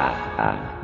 啊啊。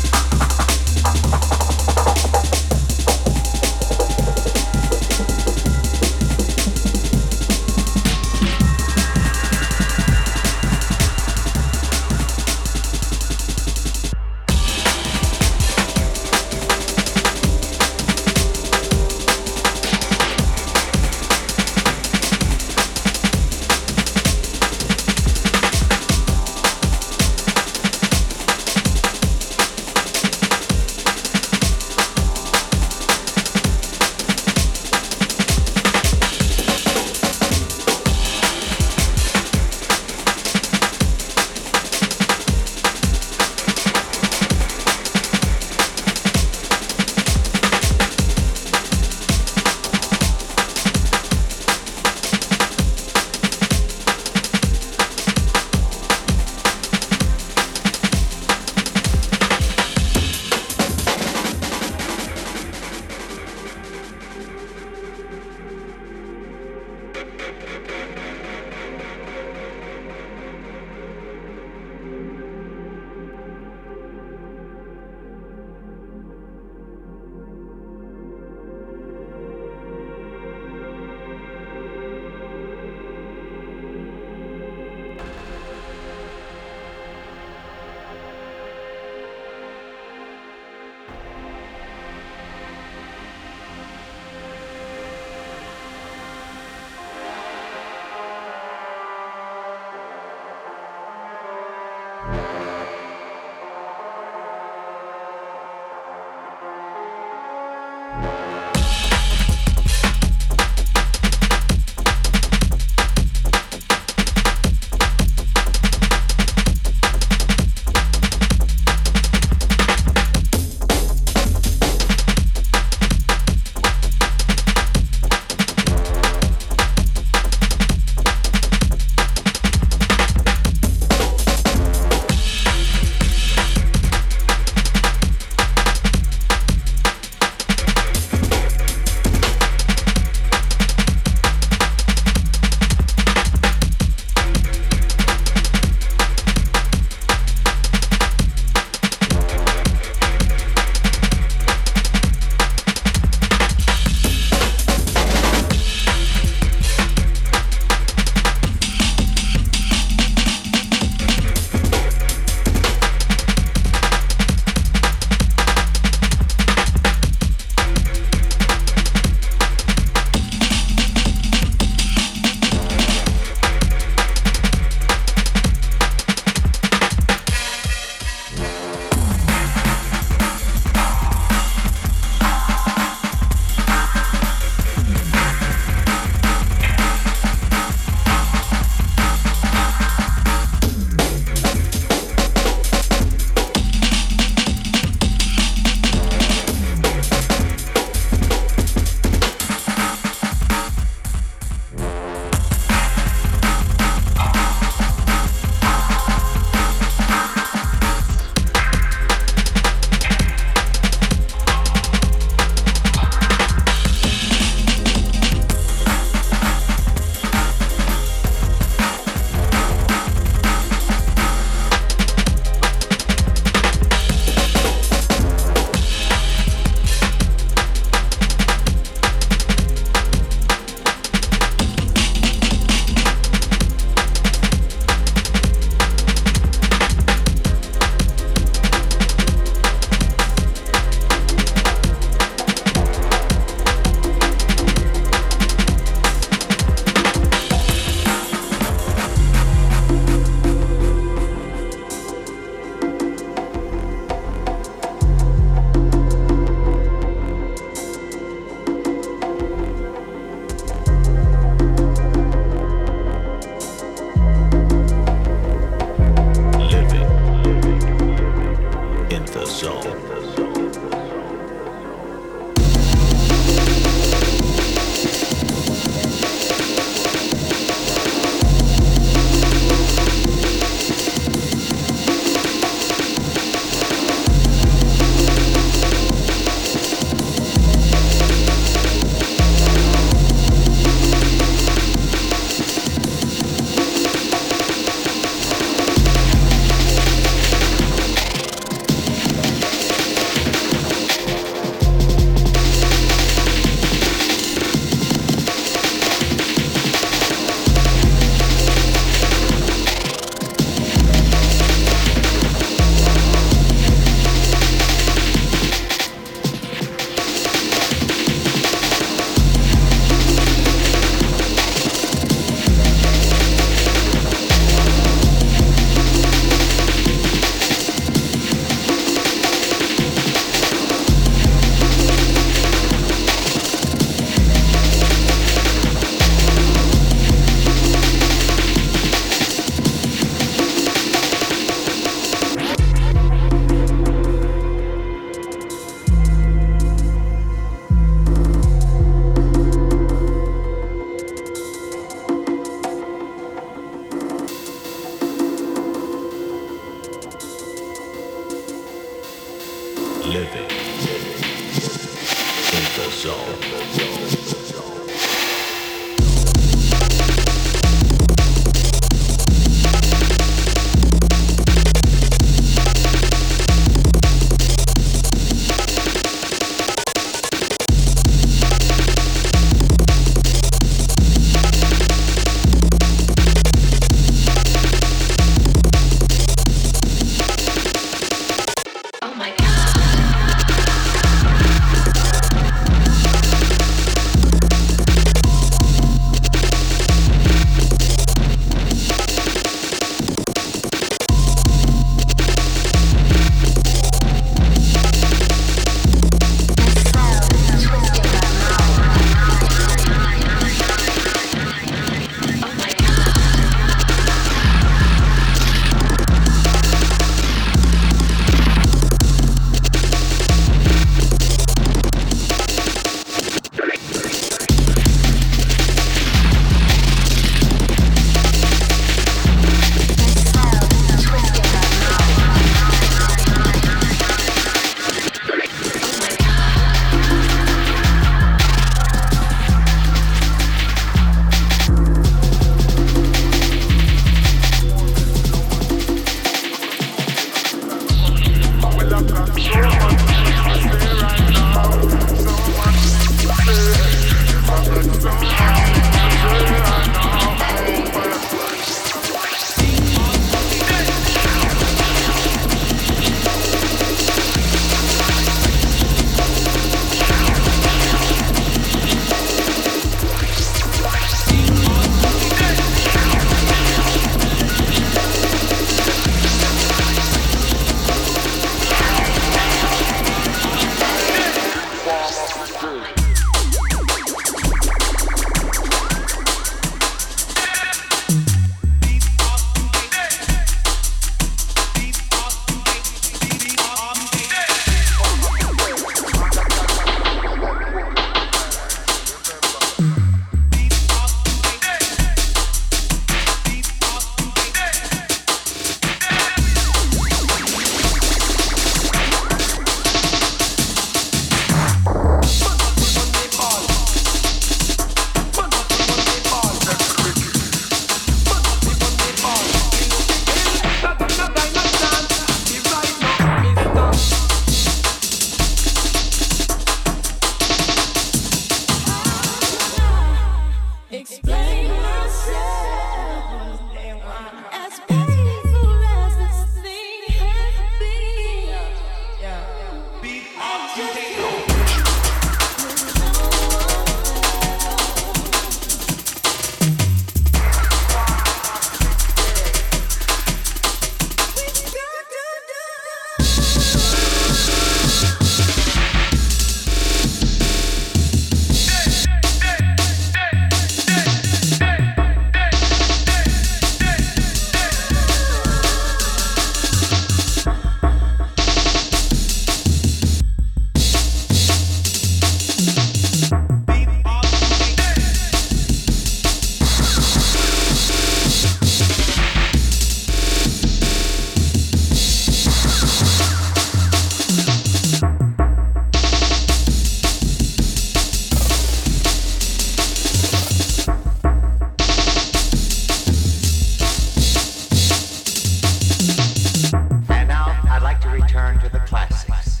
return to the classics.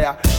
呀。